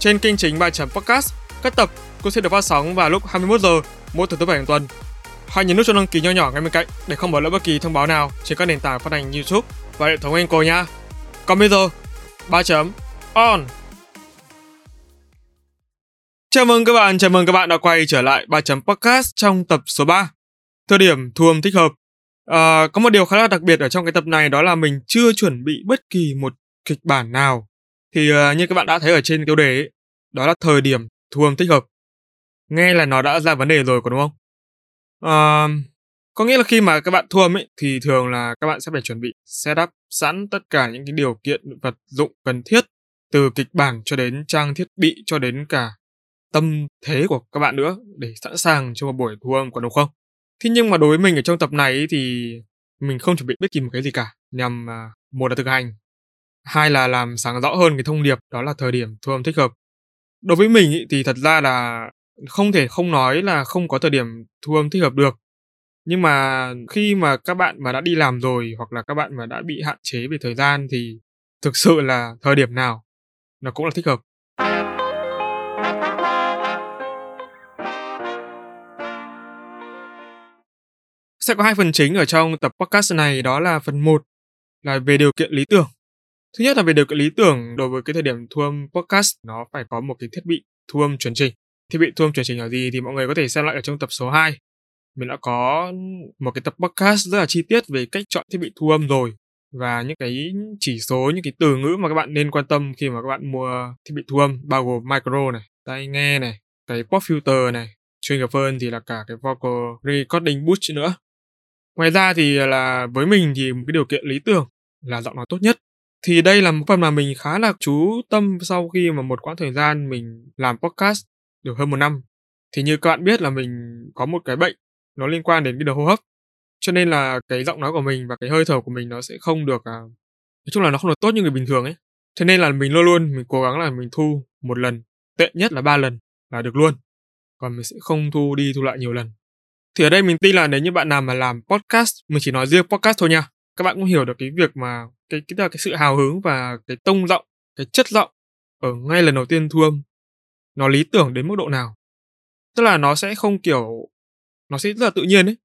trên kênh chính bài chấm podcast, các tập cũng sẽ được phát sóng vào lúc 21 giờ mỗi thứ tư bảy hàng tuần. Hãy nhấn nút cho đăng ký nho nhỏ ngay bên cạnh để không bỏ lỡ bất kỳ thông báo nào trên các nền tảng phát hành YouTube và hệ thống Anchor nha. Còn bây giờ, ba chấm on. Chào mừng các bạn, chào mừng các bạn đã quay trở lại ba chấm podcast trong tập số 3. Thời điểm thu âm thích hợp. À, có một điều khá là đặc biệt ở trong cái tập này đó là mình chưa chuẩn bị bất kỳ một kịch bản nào thì uh, như các bạn đã thấy ở trên tiêu đề ấy, đó là thời điểm thu âm thích hợp. Nghe là nó đã ra vấn đề rồi có đúng không? À, có nghĩa là khi mà các bạn thu âm ấy thì thường là các bạn sẽ phải chuẩn bị setup sẵn tất cả những cái điều kiện vật dụng cần thiết từ kịch bản cho đến trang thiết bị cho đến cả tâm thế của các bạn nữa để sẵn sàng cho một buổi thu âm có đúng không? Thế nhưng mà đối với mình ở trong tập này thì mình không chuẩn bị bất kỳ một cái gì cả nhằm à, một là thực hành hai là làm sáng rõ hơn cái thông điệp đó là thời điểm thu âm thích hợp đối với mình ý, thì thật ra là không thể không nói là không có thời điểm thu âm thích hợp được. Nhưng mà khi mà các bạn mà đã đi làm rồi hoặc là các bạn mà đã bị hạn chế về thời gian thì thực sự là thời điểm nào nó cũng là thích hợp. Sẽ có hai phần chính ở trong tập podcast này đó là phần 1 là về điều kiện lý tưởng. Thứ nhất là về điều kiện lý tưởng đối với cái thời điểm thu âm podcast nó phải có một cái thiết bị thu âm chuẩn trình. Thiết bị thu âm chuẩn trình là gì thì mọi người có thể xem lại ở trong tập số 2. Mình đã có một cái tập podcast rất là chi tiết về cách chọn thiết bị thu âm rồi và những cái chỉ số những cái từ ngữ mà các bạn nên quan tâm khi mà các bạn mua thiết bị thu âm bao gồm micro này, tai nghe này, cái pop filter này, phone thì là cả cái vocal recording boost nữa. Ngoài ra thì là với mình thì một cái điều kiện lý tưởng là giọng nói tốt nhất thì đây là một phần mà mình khá là chú tâm sau khi mà một quãng thời gian mình làm podcast được hơn một năm. Thì như các bạn biết là mình có một cái bệnh nó liên quan đến cái đường hô hấp. Cho nên là cái giọng nói của mình và cái hơi thở của mình nó sẽ không được à... nói chung là nó không được tốt như người bình thường ấy. Cho nên là mình luôn luôn mình cố gắng là mình thu một lần, tệ nhất là ba lần là được luôn. Còn mình sẽ không thu đi thu lại nhiều lần. Thì ở đây mình tin là nếu như bạn nào mà làm podcast, mình chỉ nói riêng podcast thôi nha. Các bạn cũng hiểu được cái việc mà cái cái, cái sự hào hứng và cái tông giọng cái chất giọng ở ngay lần đầu tiên thu âm nó lý tưởng đến mức độ nào. Tức là nó sẽ không kiểu nó sẽ rất là tự nhiên ấy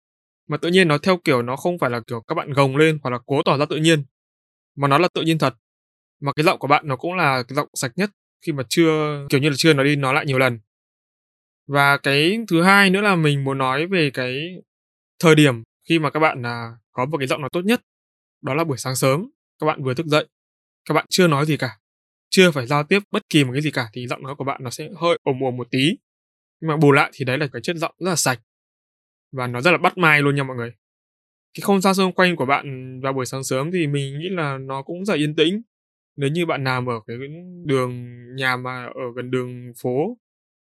mà tự nhiên nó theo kiểu nó không phải là kiểu các bạn gồng lên hoặc là cố tỏ ra tự nhiên mà nó là tự nhiên thật. Mà cái giọng của bạn nó cũng là cái giọng sạch nhất khi mà chưa kiểu như là chưa nói đi nói lại nhiều lần. Và cái thứ hai nữa là mình muốn nói về cái thời điểm khi mà các bạn là có một cái giọng nó tốt nhất đó là buổi sáng sớm, các bạn vừa thức dậy. Các bạn chưa nói gì cả, chưa phải giao tiếp bất kỳ một cái gì cả thì giọng nói của bạn nó sẽ hơi ồm ồm một tí. Nhưng mà bù lại thì đấy là cái chất giọng rất là sạch. Và nó rất là bắt mai luôn nha mọi người. Cái không gian xung quanh của bạn vào buổi sáng sớm thì mình nghĩ là nó cũng rất là yên tĩnh. Nếu như bạn nào ở cái đường nhà mà ở gần đường phố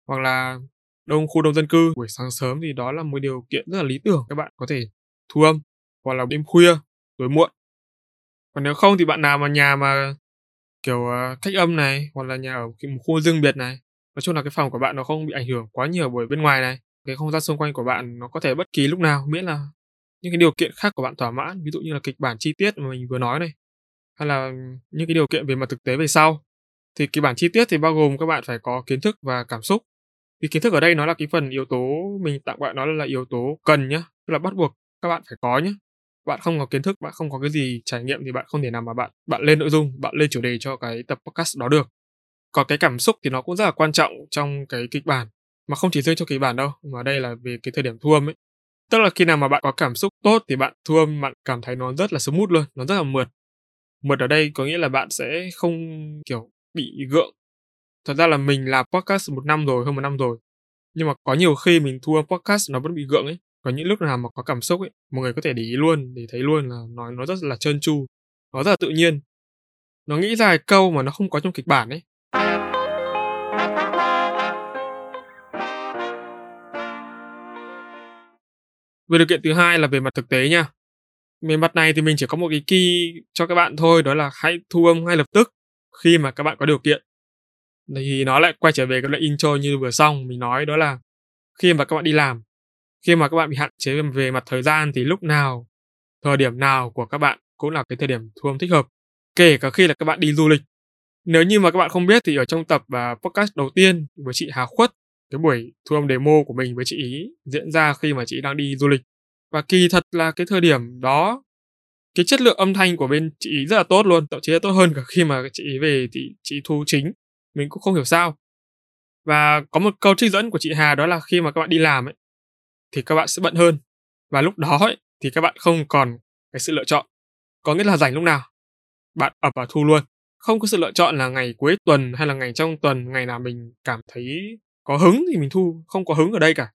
hoặc là đông khu đông dân cư, buổi sáng sớm thì đó là một điều kiện rất là lý tưởng. Các bạn có thể thu âm hoặc là đêm khuya, tối muộn còn nếu không thì bạn nào mà nhà mà kiểu uh, cách âm này hoặc là nhà ở một khu riêng biệt này nói chung là cái phòng của bạn nó không bị ảnh hưởng quá nhiều bởi bên ngoài này. Cái không gian xung quanh của bạn nó có thể bất kỳ lúc nào miễn là những cái điều kiện khác của bạn thỏa mãn ví dụ như là kịch bản chi tiết mà mình vừa nói này hay là những cái điều kiện về mặt thực tế về sau. Thì kịch bản chi tiết thì bao gồm các bạn phải có kiến thức và cảm xúc. Thì kiến thức ở đây nó là cái phần yếu tố mình tặng gọi nó là yếu tố cần nhá tức là bắt buộc các bạn phải có nhé bạn không có kiến thức, bạn không có cái gì trải nghiệm thì bạn không thể nào mà bạn bạn lên nội dung, bạn lên chủ đề cho cái tập podcast đó được. Còn cái cảm xúc thì nó cũng rất là quan trọng trong cái kịch bản, mà không chỉ riêng cho kịch bản đâu, mà đây là về cái thời điểm thu âm ấy. Tức là khi nào mà bạn có cảm xúc tốt thì bạn thu âm, bạn cảm thấy nó rất là smooth luôn, nó rất là mượt. Mượt ở đây có nghĩa là bạn sẽ không, kiểu, bị gượng. Thật ra là mình làm podcast một năm rồi, hơn một năm rồi, nhưng mà có nhiều khi mình thu âm podcast nó vẫn bị gượng ấy có những lúc nào mà có cảm xúc ấy mọi người có thể để ý luôn, để thấy luôn là nó nó rất là trơn tru, nó rất là tự nhiên. Nó nghĩ ra câu mà nó không có trong kịch bản ấy. Về điều kiện thứ hai là về mặt thực tế nha. Về mặt này thì mình chỉ có một cái key cho các bạn thôi, đó là hãy thu âm ngay lập tức khi mà các bạn có điều kiện. Thì nó lại quay trở về cái loại intro như vừa xong mình nói, đó là khi mà các bạn đi làm khi mà các bạn bị hạn chế về mặt thời gian thì lúc nào, thời điểm nào của các bạn cũng là cái thời điểm thu âm thích hợp. Kể cả khi là các bạn đi du lịch. Nếu như mà các bạn không biết thì ở trong tập và podcast đầu tiên với chị Hà Khuất, cái buổi thu âm demo của mình với chị ý diễn ra khi mà chị đang đi du lịch. Và kỳ thật là cái thời điểm đó cái chất lượng âm thanh của bên chị ý rất là tốt luôn, thậm chí là tốt hơn cả khi mà chị ý về thì chị thu chính. Mình cũng không hiểu sao. Và có một câu trích dẫn của chị Hà đó là khi mà các bạn đi làm ấy thì các bạn sẽ bận hơn và lúc đó ấy, thì các bạn không còn cái sự lựa chọn. Có nghĩa là rảnh lúc nào bạn ập vào thu luôn. Không có sự lựa chọn là ngày cuối tuần hay là ngày trong tuần, ngày nào mình cảm thấy có hứng thì mình thu, không có hứng ở đây cả.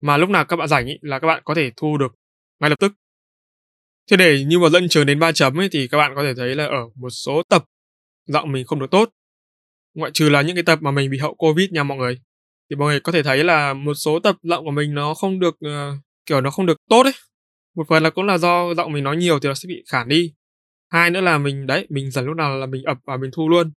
Mà lúc nào các bạn rảnh ý, là các bạn có thể thu được ngay lập tức. Thế để như mà dẫn trường đến 3 chấm ấy thì các bạn có thể thấy là ở một số tập giọng mình không được tốt. Ngoại trừ là những cái tập mà mình bị hậu Covid nha mọi người. Thì mọi người có thể thấy là một số tập giọng của mình nó không được uh, kiểu nó không được tốt ấy. Một phần là cũng là do giọng mình nói nhiều thì nó sẽ bị khản đi. Hai nữa là mình đấy, mình dần lúc nào là mình ập và mình thu luôn.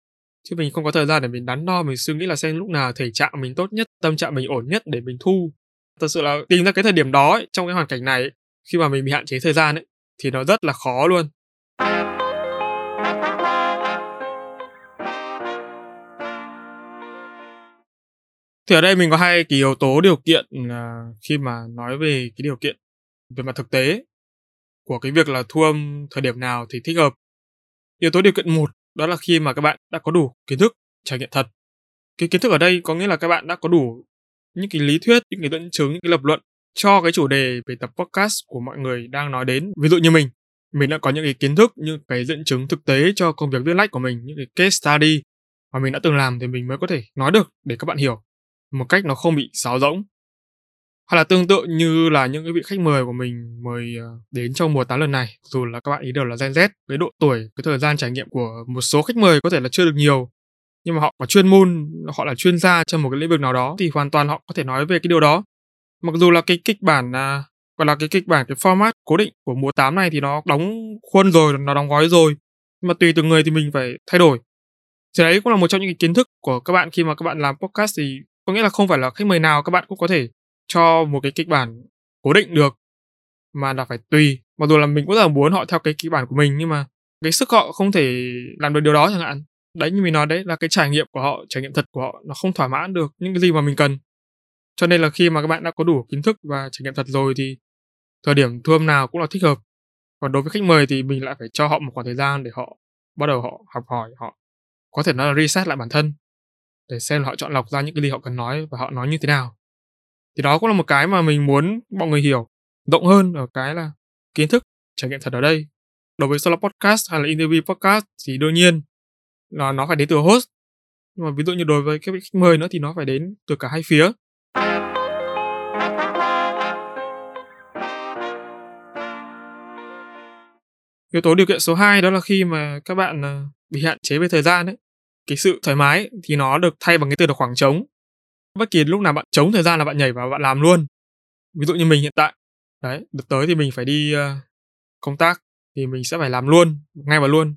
Chứ mình không có thời gian để mình đắn đo, mình suy nghĩ là xem lúc nào thể trạng mình tốt nhất, tâm trạng mình ổn nhất để mình thu. Thật sự là tìm ra cái thời điểm đó ấy, trong cái hoàn cảnh này ấy, khi mà mình bị hạn chế thời gian ấy thì nó rất là khó luôn. Thì ở đây mình có hai cái yếu tố điều kiện là khi mà nói về cái điều kiện về mặt thực tế của cái việc là thu âm thời điểm nào thì thích hợp. Yếu tố điều kiện một đó là khi mà các bạn đã có đủ kiến thức trải nghiệm thật. Cái kiến thức ở đây có nghĩa là các bạn đã có đủ những cái lý thuyết, những cái dẫn chứng, những cái lập luận cho cái chủ đề về tập podcast của mọi người đang nói đến. Ví dụ như mình, mình đã có những cái kiến thức, những cái dẫn chứng thực tế cho công việc viết lách của mình, những cái case study mà mình đã từng làm thì mình mới có thể nói được để các bạn hiểu một cách nó không bị xáo rỗng. Hay là tương tự như là những cái vị khách mời của mình mời ờ, đến trong mùa tán lần này, dù là các bạn ý đều là Gen Z, cái độ tuổi, cái thời gian trải nghiệm của một số khách mời có thể là chưa được nhiều, nhưng mà họ có chuyên môn, họ là chuyên gia trong một cái lĩnh vực nào đó thì hoàn toàn họ có thể nói về cái điều đó. Mặc dù là cái kịch bản à, gọi là cái kịch bản cái format cố định của mùa 8 này thì nó đóng khuôn rồi, nó đóng gói rồi. Nhưng mà tùy từng người thì mình phải thay đổi. Thì đấy cũng là một trong những cái kiến thức của các bạn khi mà các bạn làm podcast thì có nghĩa là không phải là khách mời nào các bạn cũng có thể cho một cái kịch bản cố định được, mà là phải tùy. Mặc dù là mình cũng rất là muốn họ theo cái kịch bản của mình, nhưng mà cái sức họ không thể làm được điều đó chẳng hạn. Đấy, như mình nói đấy, là cái trải nghiệm của họ, trải nghiệm thật của họ nó không thỏa mãn được những cái gì mà mình cần. Cho nên là khi mà các bạn đã có đủ kiến thức và trải nghiệm thật rồi thì thời điểm thu âm nào cũng là thích hợp. Còn đối với khách mời thì mình lại phải cho họ một khoảng thời gian để họ bắt đầu họ học hỏi, họ có thể nói là reset lại bản thân để xem là họ chọn lọc ra những cái gì họ cần nói và họ nói như thế nào. Thì đó cũng là một cái mà mình muốn mọi người hiểu rộng hơn ở cái là kiến thức, trải nghiệm thật ở đây. Đối với solo podcast hay là interview podcast thì đương nhiên là nó phải đến từ host. Nhưng mà ví dụ như đối với các vị khách mời nữa thì nó phải đến từ cả hai phía. Yếu tố điều kiện số 2 đó là khi mà các bạn ờ, bị hạn chế về thời gian ấy cái sự thoải mái thì nó được thay bằng cái từ là khoảng trống. Bất kỳ lúc nào bạn chống thời gian là bạn nhảy vào bạn làm luôn. Ví dụ như mình hiện tại đấy đợt tới thì mình phải đi uh, công tác thì mình sẽ phải làm luôn ngay và luôn.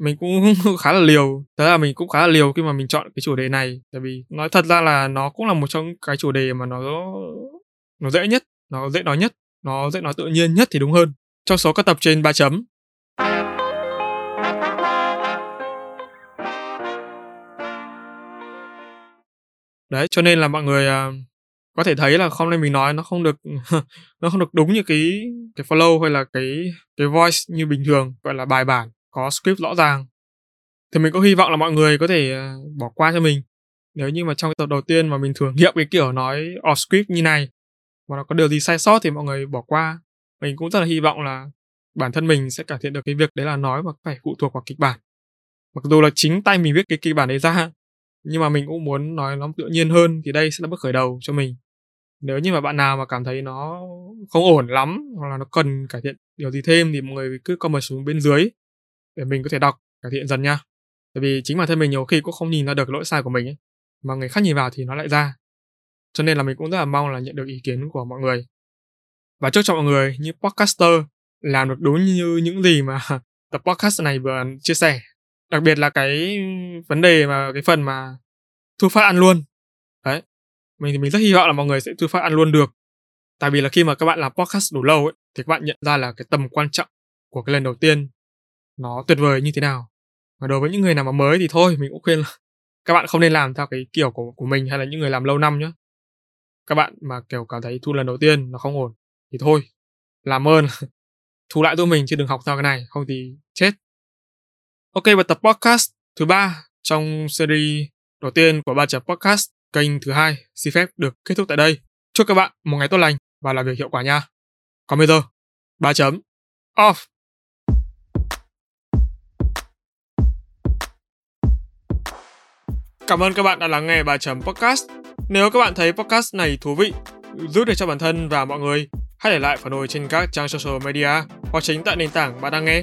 Mình cũng khá là liều thế là mình cũng khá là liều khi mà mình chọn cái chủ đề này. Tại vì nói thật ra là nó cũng là một trong cái chủ đề mà nó nó dễ nhất nó dễ nói nhất nó dễ nói tự nhiên nhất thì đúng hơn. Trong số các tập trên 3 chấm. Đấy cho nên là mọi người uh, có thể thấy là hôm nay mình nói nó không được nó không được đúng như cái cái flow hay là cái cái voice như bình thường gọi là bài bản có script rõ ràng. Thì mình có hy vọng là mọi người có thể uh, bỏ qua cho mình. Nếu như mà trong cái tập đầu tiên mà mình thử nghiệm cái kiểu nói off script như này mà nó có điều gì sai sót thì mọi người bỏ qua. Mình cũng rất là hy vọng là bản thân mình sẽ cải thiện được cái việc đấy là nói mà phải phụ thuộc vào kịch bản. Mặc dù là chính tay mình viết cái kịch bản đấy ra nhưng mà mình cũng muốn nói nó tự nhiên hơn thì đây sẽ là bước khởi đầu cho mình. Nếu như mà bạn nào mà cảm thấy nó không ổn lắm hoặc là nó cần cải thiện điều gì thêm thì mọi người cứ comment xuống bên dưới để mình có thể đọc, cải thiện dần nha. Tại vì chính bản thân mình nhiều khi cũng không nhìn ra được lỗi sai của mình ấy, mà người khác nhìn vào thì nó lại ra. Cho nên là mình cũng rất là mong là nhận được ý kiến của mọi người. Và chúc cho mọi người như podcaster làm được đúng như những gì mà tập podcast này vừa chia sẻ đặc biệt là cái vấn đề mà, cái phần mà thu phát ăn luôn. Đấy, mình thì mình rất hy vọng là mọi người sẽ thu phát ăn luôn được. Tại vì là khi mà các bạn làm podcast đủ lâu ấy, thì các bạn nhận ra là cái tầm quan trọng của cái lần đầu tiên nó tuyệt vời như thế nào. Và đối với những người nào mà mới thì thôi, mình cũng khuyên là các bạn không nên làm theo cái kiểu của của mình hay là những người làm lâu năm nhé các bạn mà, kiểu, cảm thấy thu lần đầu tiên nó không ổn thì thôi, làm ơn, thu lại tụi mình chứ đừng học theo cái này, không thì chết ok và tập podcast thứ ba trong series đầu tiên của ba chấm podcast kênh thứ hai xin phép được kết thúc tại đây. Chúc các bạn một ngày tốt lành và làm việc hiệu quả nha. Còn bây giờ ba chấm off. Cảm ơn các bạn đã lắng nghe bà chấm podcast. Nếu các bạn thấy podcast này thú vị, giúp được cho bản thân và mọi người, hãy để lại phản hồi trên các trang social media hoặc chính tại nền tảng bạn đang nghe